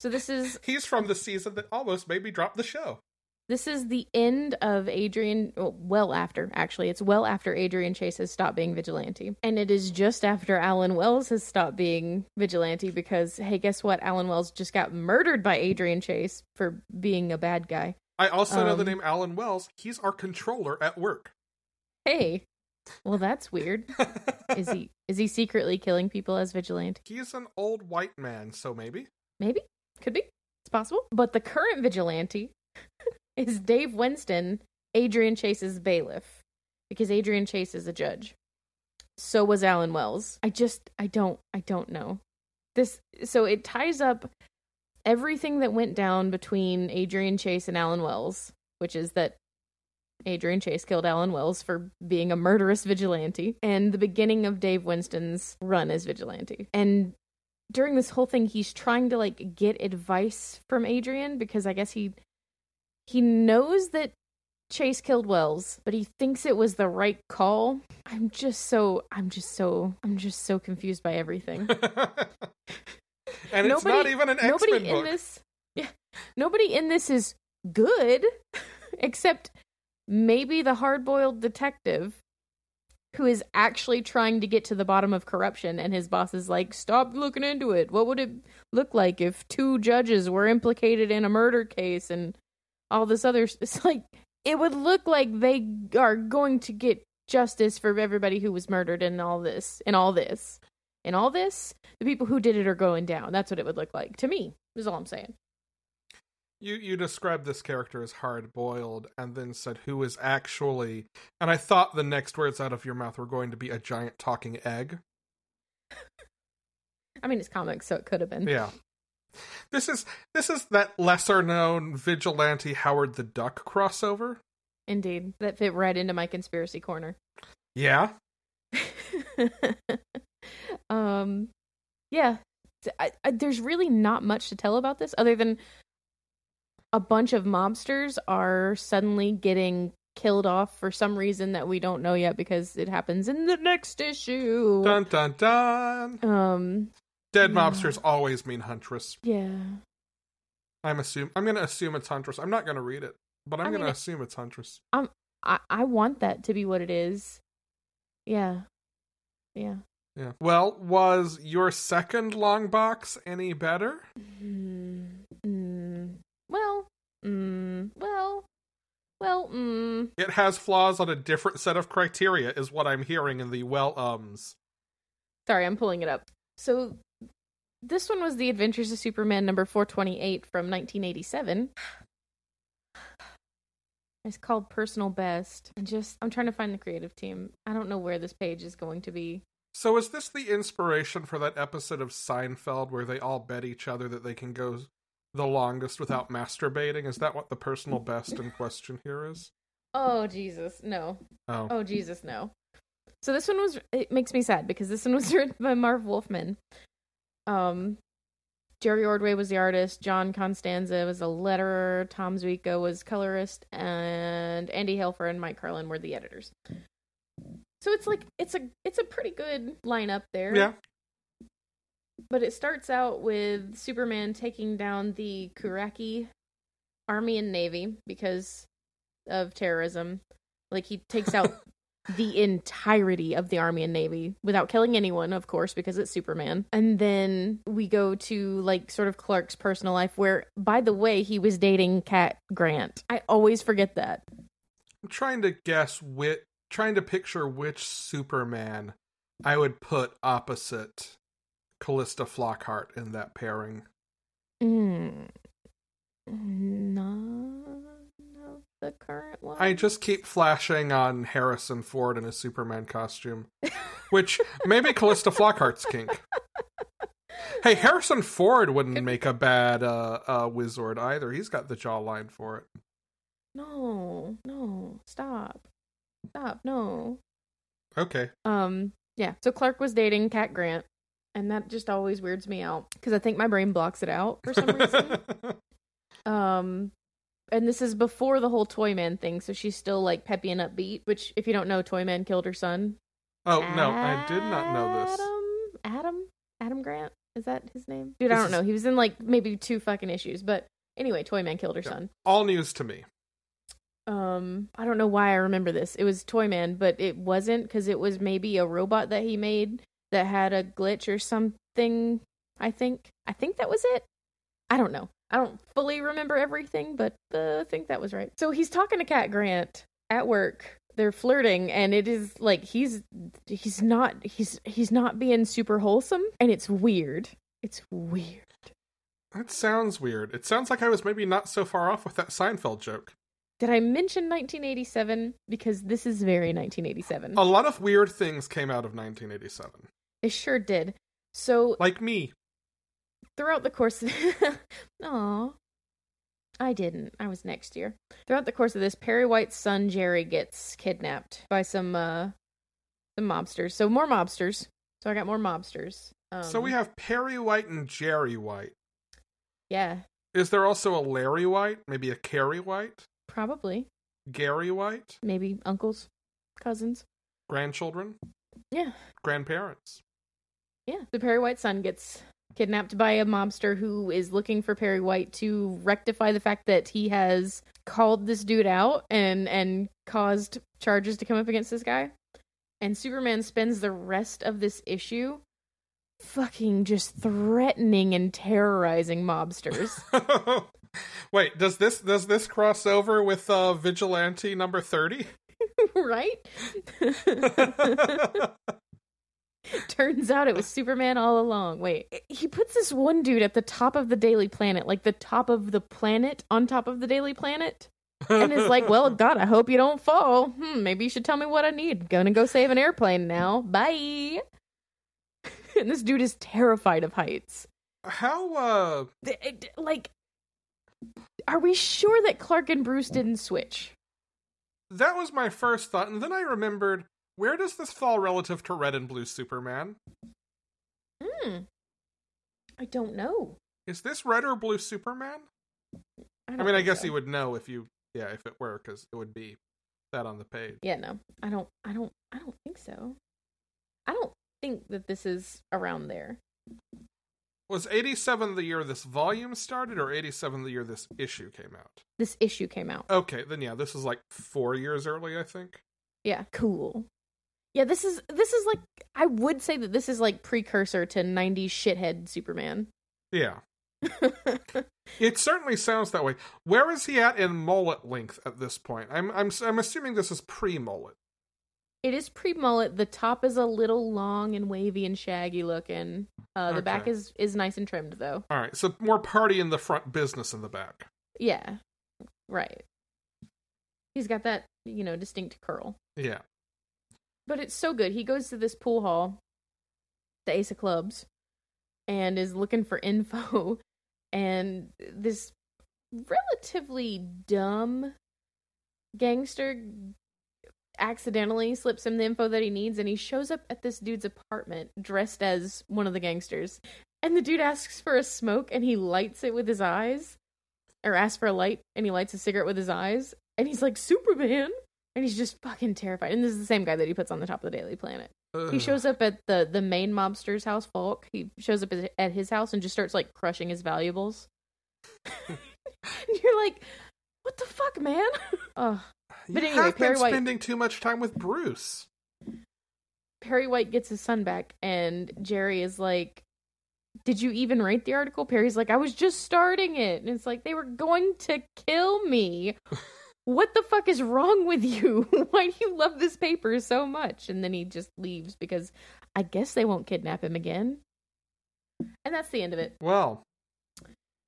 So this is He's from the season that almost made me drop the show. This is the end of Adrian. Well, after actually, it's well after Adrian Chase has stopped being vigilante, and it is just after Alan Welles has stopped being vigilante because hey, guess what? Alan Welles just got murdered by Adrian Chase for being a bad guy. I also know the Um, name Alan Wells. He's our controller at work. Hey, well that's weird. Is he is he secretly killing people as vigilante? He's an old white man, so maybe. Maybe. Could be. It's possible. But the current vigilante is Dave Winston, Adrian Chase's bailiff. Because Adrian Chase is a judge. So was Alan Welles. I just I don't I don't know. This so it ties up everything that went down between Adrian Chase and Alan Welles, which is that Adrian Chase killed Alan Welles for being a murderous vigilante, and the beginning of Dave Winston's run as vigilante. And during this whole thing, he's trying to like get advice from Adrian because I guess he he knows that Chase killed Welles, but he thinks it was the right call. I'm just so I'm just so I'm just so confused by everything. and it's not even an X-Men nobody book. in this yeah, nobody in this is good except maybe the hard-boiled detective who is actually trying to get to the bottom of corruption and his boss is like stop looking into it what would it look like if two judges were implicated in a murder case and all this other it's like it would look like they are going to get justice for everybody who was murdered and all this and all this and all this the people who did it are going down that's what it would look like to me is all i'm saying you you described this character as hard boiled and then said who is actually and I thought the next words out of your mouth were going to be a giant talking egg. I mean, it's comics, so it could have been. Yeah. This is this is that lesser known vigilante Howard the Duck crossover. Indeed, that fit right into my conspiracy corner. Yeah. um, yeah. I, I, there's really not much to tell about this other than a bunch of mobsters are suddenly getting killed off for some reason that we don't know yet because it happens in the next issue. Dun dun dun. Um, Dead yeah. mobsters always mean huntress. yeah. I'm assume I'm gonna assume it's huntress. I'm not gonna read it, but I'm I mean, gonna it- assume it's huntress. I I want that to be what it is. Yeah. Yeah. Yeah. Well, was your second long box any better? Mm, mm, well, mm, well, well, mm. It has flaws on a different set of criteria, is what I'm hearing in the well ums. Sorry, I'm pulling it up. So this one was The Adventures of Superman number 428 from 1987. It's called Personal Best. And just I'm trying to find the creative team. I don't know where this page is going to be. So is this the inspiration for that episode of Seinfeld where they all bet each other that they can go the longest without masturbating? Is that what the personal best in question here is? Oh Jesus, no. Oh. Oh Jesus, no. So this one was it makes me sad because this one was written by Marv Wolfman. Um Jerry Ordway was the artist, John Costanza was the letterer, Tom Ziuko was colorist, and Andy Helfer and Mike Carlin were the editors. So it's like it's a it's a pretty good lineup there. Yeah. But it starts out with Superman taking down the Quraci army and navy because of terrorism. Like he takes out the entirety of the army and navy without killing anyone, of course, because it's Superman. And then we go to like sort of Clark's personal life where by the way, he was dating Cat Grant. I always forget that. I'm trying to guess which trying to picture which Superman I would put opposite Calista Flockhart in that pairing. Mm. Of the current one. I just keep flashing on Harrison Ford in a Superman costume, which maybe Calista Flockhart's kink. Hey, Harrison Ford wouldn't make a bad uh, uh, wizard either. He's got the jawline for it. No, no, stop. Stop, no. Okay. Um, yeah. So Clark was dating Cat Grant, and that just always weirds me out because I think my brain blocks it out for some reason. um, and this is before the whole Toyman thing, so she's still like peppy and upbeat. Which, if you don't know, Toyman killed her son. oh no, I did not know this. Adam, Adam, Adam Grant. Is that his name? Dude, I don't is- know. He was in like maybe two fucking issues, but anyway, Toyman killed her Yeah. son. All news to me. um i don't know why i remember this it was toyman but it wasn't because it was maybe a robot that he made that had a glitch or something i think i think that was it i don't know i don't fully remember everything but uh, i think that was right so he's talking to cat grant at work they're flirting and it is like he's he's not he's he's not being super wholesome and it's weird it's weird That sounds weird. It sounds like I was maybe not so far off with that Seinfeld joke. did i mention 1987 because this is very 1987 A lot of weird things came out of 1987. It sure did. So Like me. Throughout the course, Aw. I didn't. I was next year. Throughout the course of this, Perry White's son Jerry gets kidnapped by some uh some mobsters. So more mobsters. So I got more mobsters. Um, so we have Perry White and Jerry White. yeah, Is there also a Larry White? Maybe a Carrie White? probably Gary White? maybe uncles, cousins. Grandchildren? Yeah, Grandparents? yeah. The Perry White son gets kidnapped by a mobster who is looking for Perry White to rectify the fact that he has called this dude out and and caused charges to come up against this guy. And Superman spends the rest of this issue fucking just threatening and terrorizing mobsters. Wait, does this does this cross over with uh Vigilante number 30? right? Turns out it was Superman all along. Wait, he puts this one dude at the top of the Daily Planet, like the top of the planet on top of the Daily Planet. And is like, well, God, I hope you don't fall. Hmm, maybe you should tell me what I need. Gonna go save an airplane now. Bye. and this dude is terrified of heights. How uh Like, are we sure that Clark and Bruce didn't switch? that was my first thought and then I remembered where does this fall relative to Red and Blue Superman? Hmm. I don't know. Is this Red or Blue Superman? I, I mean, I guess so. you would know if you yeah, if it were cuz it would be that on the page. Yeah, no. I don't I don't I don't think so. I don't think that this is around there. Was 87 the year this volume started or 87 the year this issue came out? This issue came out. Okay, then yeah, this is like 4 years early, I think. Yeah, cool. Yeah, this is this is like I would say that this is like precursor to 90s shithead Superman. Yeah. It certainly sounds that way. Where is he at in mullet length at this point? I'm I'm I'm assuming this is pre-mullet. it is pre-mullet. The top is a little long and wavy and shaggy looking. Uh the back is is nice and trimmed though. All right, so more party in the front, business in the back. Yeah. Right. He's got that, you know, distinct curl. Yeah. But it's so good. He goes to this pool hall, the Ace of Clubs, and is looking for info. And this relatively dumb gangster accidentally slips him the info that he needs. And he shows up at this dude's apartment dressed as one of the gangsters. And the dude asks for a smoke and he lights it with his eyes. Or asks for a light and he lights a cigarette with his eyes. And he's like, Superman. And he's just fucking terrified. And this is the same guy that he puts on the top of the Daily Planet. He shows up at the the main mobster's house, Falk. He shows up at- his house and just starts like crushing his valuables. and you're like, what the fuck, man? oh, You but anyway, Perry White- spending too much time with Bruce. Perry White gets his son back, and Jerry is like, "Did you even write the article?" Perry's like, "I was just starting it," and it's like they were going to kill me. what the fuck is wrong with you? Why do you love this paper so much? And then he just leaves because I guess they won't kidnap him again. And that's the end of it. Well.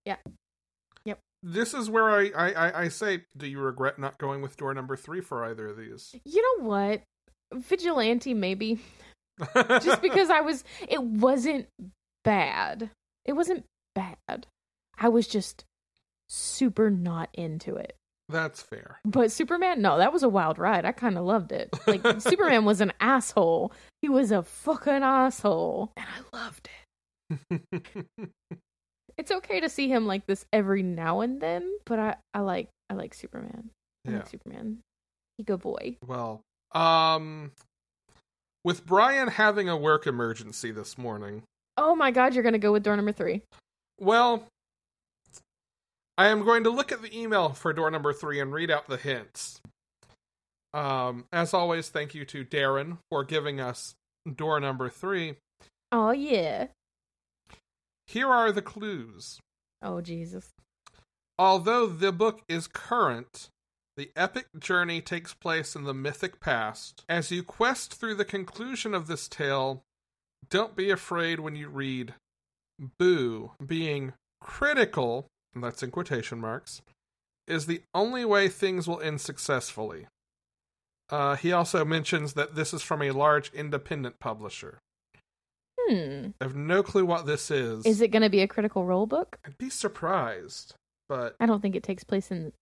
Yeah. Yep. This is where I, I, I, I say, do you regret not going with door number three for either of these? You know what? Vigilante, maybe. Just because I was, it wasn't bad. It wasn't bad. I was just super not into it. That's fair. But Superman, no, that was a wild ride. I kind of loved it. Like, Superman was an asshole. He was a fucking asshole. And I loved it. It's okay to see him like this every now and then, but I, I like I like Superman. I Yeah. like Superman. He good boy. Well, um, with Brian having a work emergency this morning, Oh my god, you're gonna go with door number three. well, I am going to look at the email for door number three and read out the hints. Um, as always, thank you to Darren for giving us door number three. Oh yeah. Here are the clues. Oh Jesus. Although the book is current, the epic journey takes place in the mythic past. As you quest through the conclusion of this tale, don't be afraid when you read Boo being critical, and that's in quotation marks, is the only way things will end successfully. Uh, he also mentions that this is from a large independent publisher. Hmm. I have no clue what this is. Is it gonna be a critical role book? I'd be surprised. but I don't think it takes place in.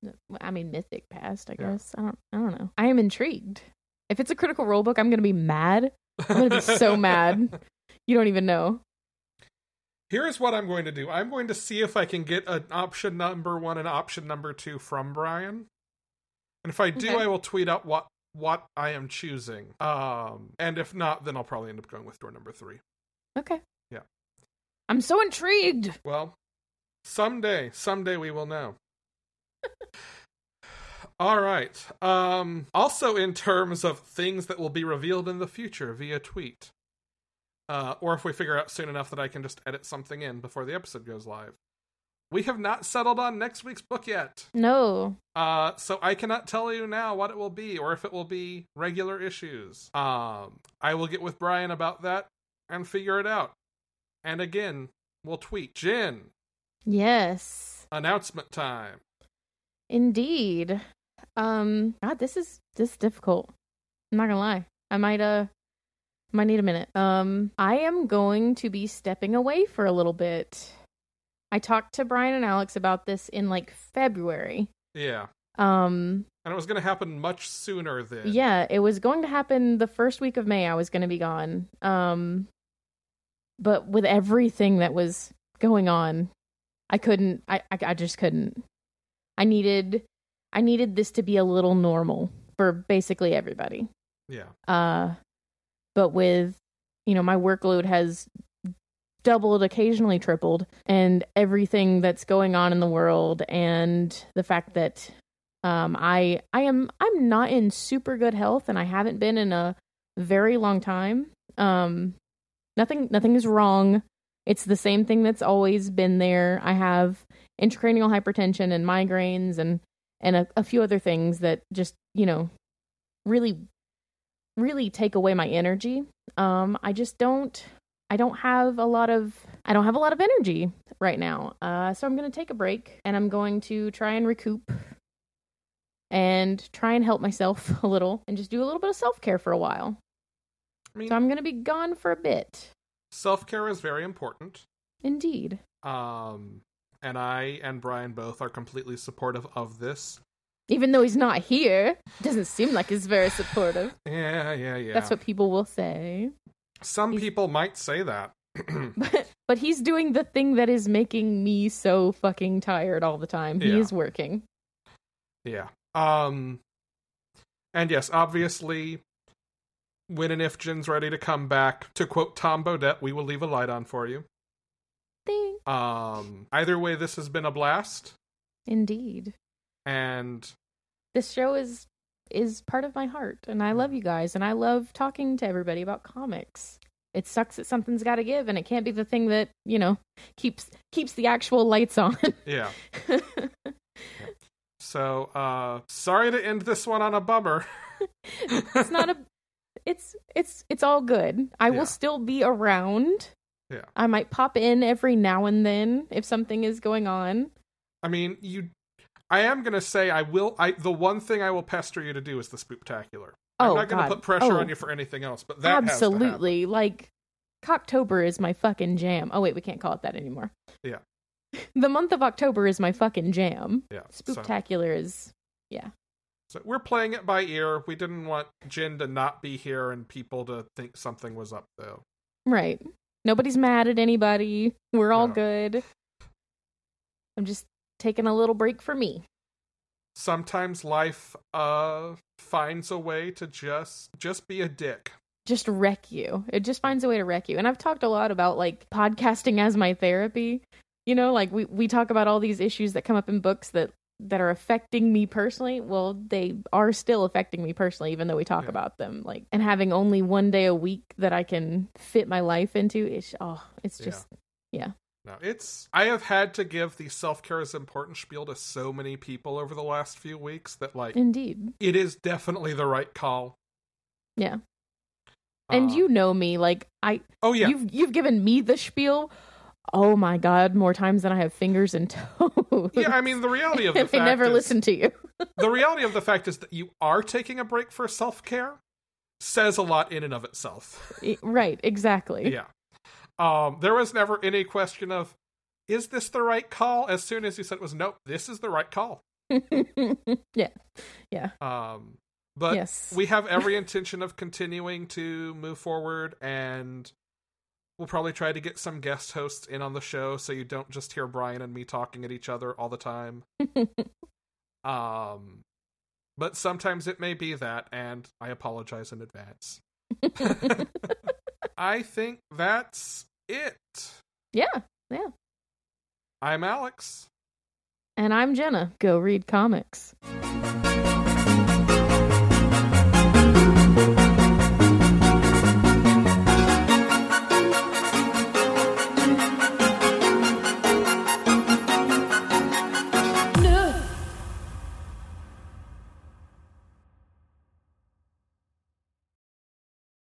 I mean, mythic past. I Yeah. guess I don't. I don't know. I am intrigued. If it's a critical role book, I'm gonna be mad. I'm gonna be so mad. You don't even know. Here's what I'm going to do. I'm going to see if I can get an option number one and option number two from Brian. And if I do, Okay. I will tweet out what what I am choosing. Um, and if not, then I'll probably end up going with door number three. Okay. Yeah. I'm so intrigued. Well, someday, someday we will know. All right. Um, also, in terms of things that will be revealed in the future via tweet, uh, or if we figure out soon enough that I can just edit something in before the episode goes live, we have not settled on next week's book yet. No. Uh, so I cannot tell you now what it will be, or if it will be regular issues. Um, I will get with Brian about that and figure it out. And again, we'll tweet. Jin, Yes. announcement time. Indeed. Um. God, this is this is difficult. I'm not gonna lie. I might uh might need a minute. Um. I am going to be stepping away for a little bit. I talked to Brian and Alex about this in like February. Yeah. Um. And it was going to happen much sooner than. Yeah, it was going to happen the first week of May. I was going to be gone. Um, but with everything that was going on, I couldn't. I, I I just couldn't. I needed I needed this to be a little normal for basically everybody. Yeah. Uh, but with you know my workload has doubled, occasionally tripled, and everything that's going on in the world, and the fact that um, I I am I'm not in super good health, and I haven't been in a very long time. Um, nothing nothing is wrong. It's the same thing that's always been there. I have intracranial hypertension and migraines and and a, a few other things that just you know really really take away my energy. Um, I just don't I don't have a lot of I don't have a lot of energy right now. Uh, so I'm going to take a break and I'm going to try and recoup and try and help myself a little and just do a little bit of self-care for a while. I mean, So I'm going to be gone for a bit. self care is very important. Indeed. Um, and I and Brian both are completely supportive of this. Even though he's not here, doesn't seem like he's very supportive. Yeah, yeah, yeah. That's what people will say. some he's- people might say that. But but he's doing the thing that is making me so fucking tired all the time. He Yeah. is working. Yeah. Um and yes, obviously when and if Jin's ready to come back, to quote Tom Bodett, we will leave a light on for you. Thing. Um either way this has been a blast Indeed. And This show is is part of my heart and I love you guys and I love talking to everybody about comics. It sucks that something's got to give and it can't be the thing that, you know, keeps keeps the actual lights on. yeah. So uh sorry to end this one on a bummer. it's not a it's it's it's all good. I Yeah. will still be around. Yeah. I might pop in every now and then if something is going on. I mean, you I am going to say I will I the one thing I will pester you to do is the spooktacular. Oh, I'm not going to God. put pressure Oh. on you for anything else, but that. Absolutely. Like October is my fucking jam. Oh wait, we can't call it that anymore. Yeah. the month of October is my fucking jam. Yeah. So, Spooktacular is yeah. so we're playing it by ear. We didn't want Jin to not be here and people to think something was up though. right. Nobody's mad at anybody. We're all No. good. I'm just taking a little break for me. Sometimes life uh finds a way to just just be a dick. just wreck you. It just finds a way to wreck you. And I've talked a lot about like podcasting as my therapy. You know, like we we talk about all these issues that come up in books that that are affecting me personally. Well, they are still affecting me personally even though we talk Yeah. about them. Like and having only one day a week that I can fit my life into is oh, it's just Yeah. just No, it's I have had to give the self care is important spiel to so many people over the last few weeks that like indeed. it is definitely the right call. Yeah. And Uh, you know me, like I Oh yeah. you've you've given me the spiel. Oh my god, more times than I have fingers and toes. yeah, I mean the reality of the and I never is, listen to you. the reality of the fact is that you are taking a break for self care says a lot in and of itself. Right, exactly. yeah. Um there was never any question of is this the right call? As soon as you said it was nope, this is the right call. yeah. Yeah. Um, but yes. we have every intention of continuing to move forward, and we'll probably try to get some guest hosts in on the show so you don't just hear Brian and me talking at each other all the time. um, but sometimes it may be that, and I apologize in advance. I think that's it. yeah. Yeah. I'm Alex. And I'm Jenna. Go read comics.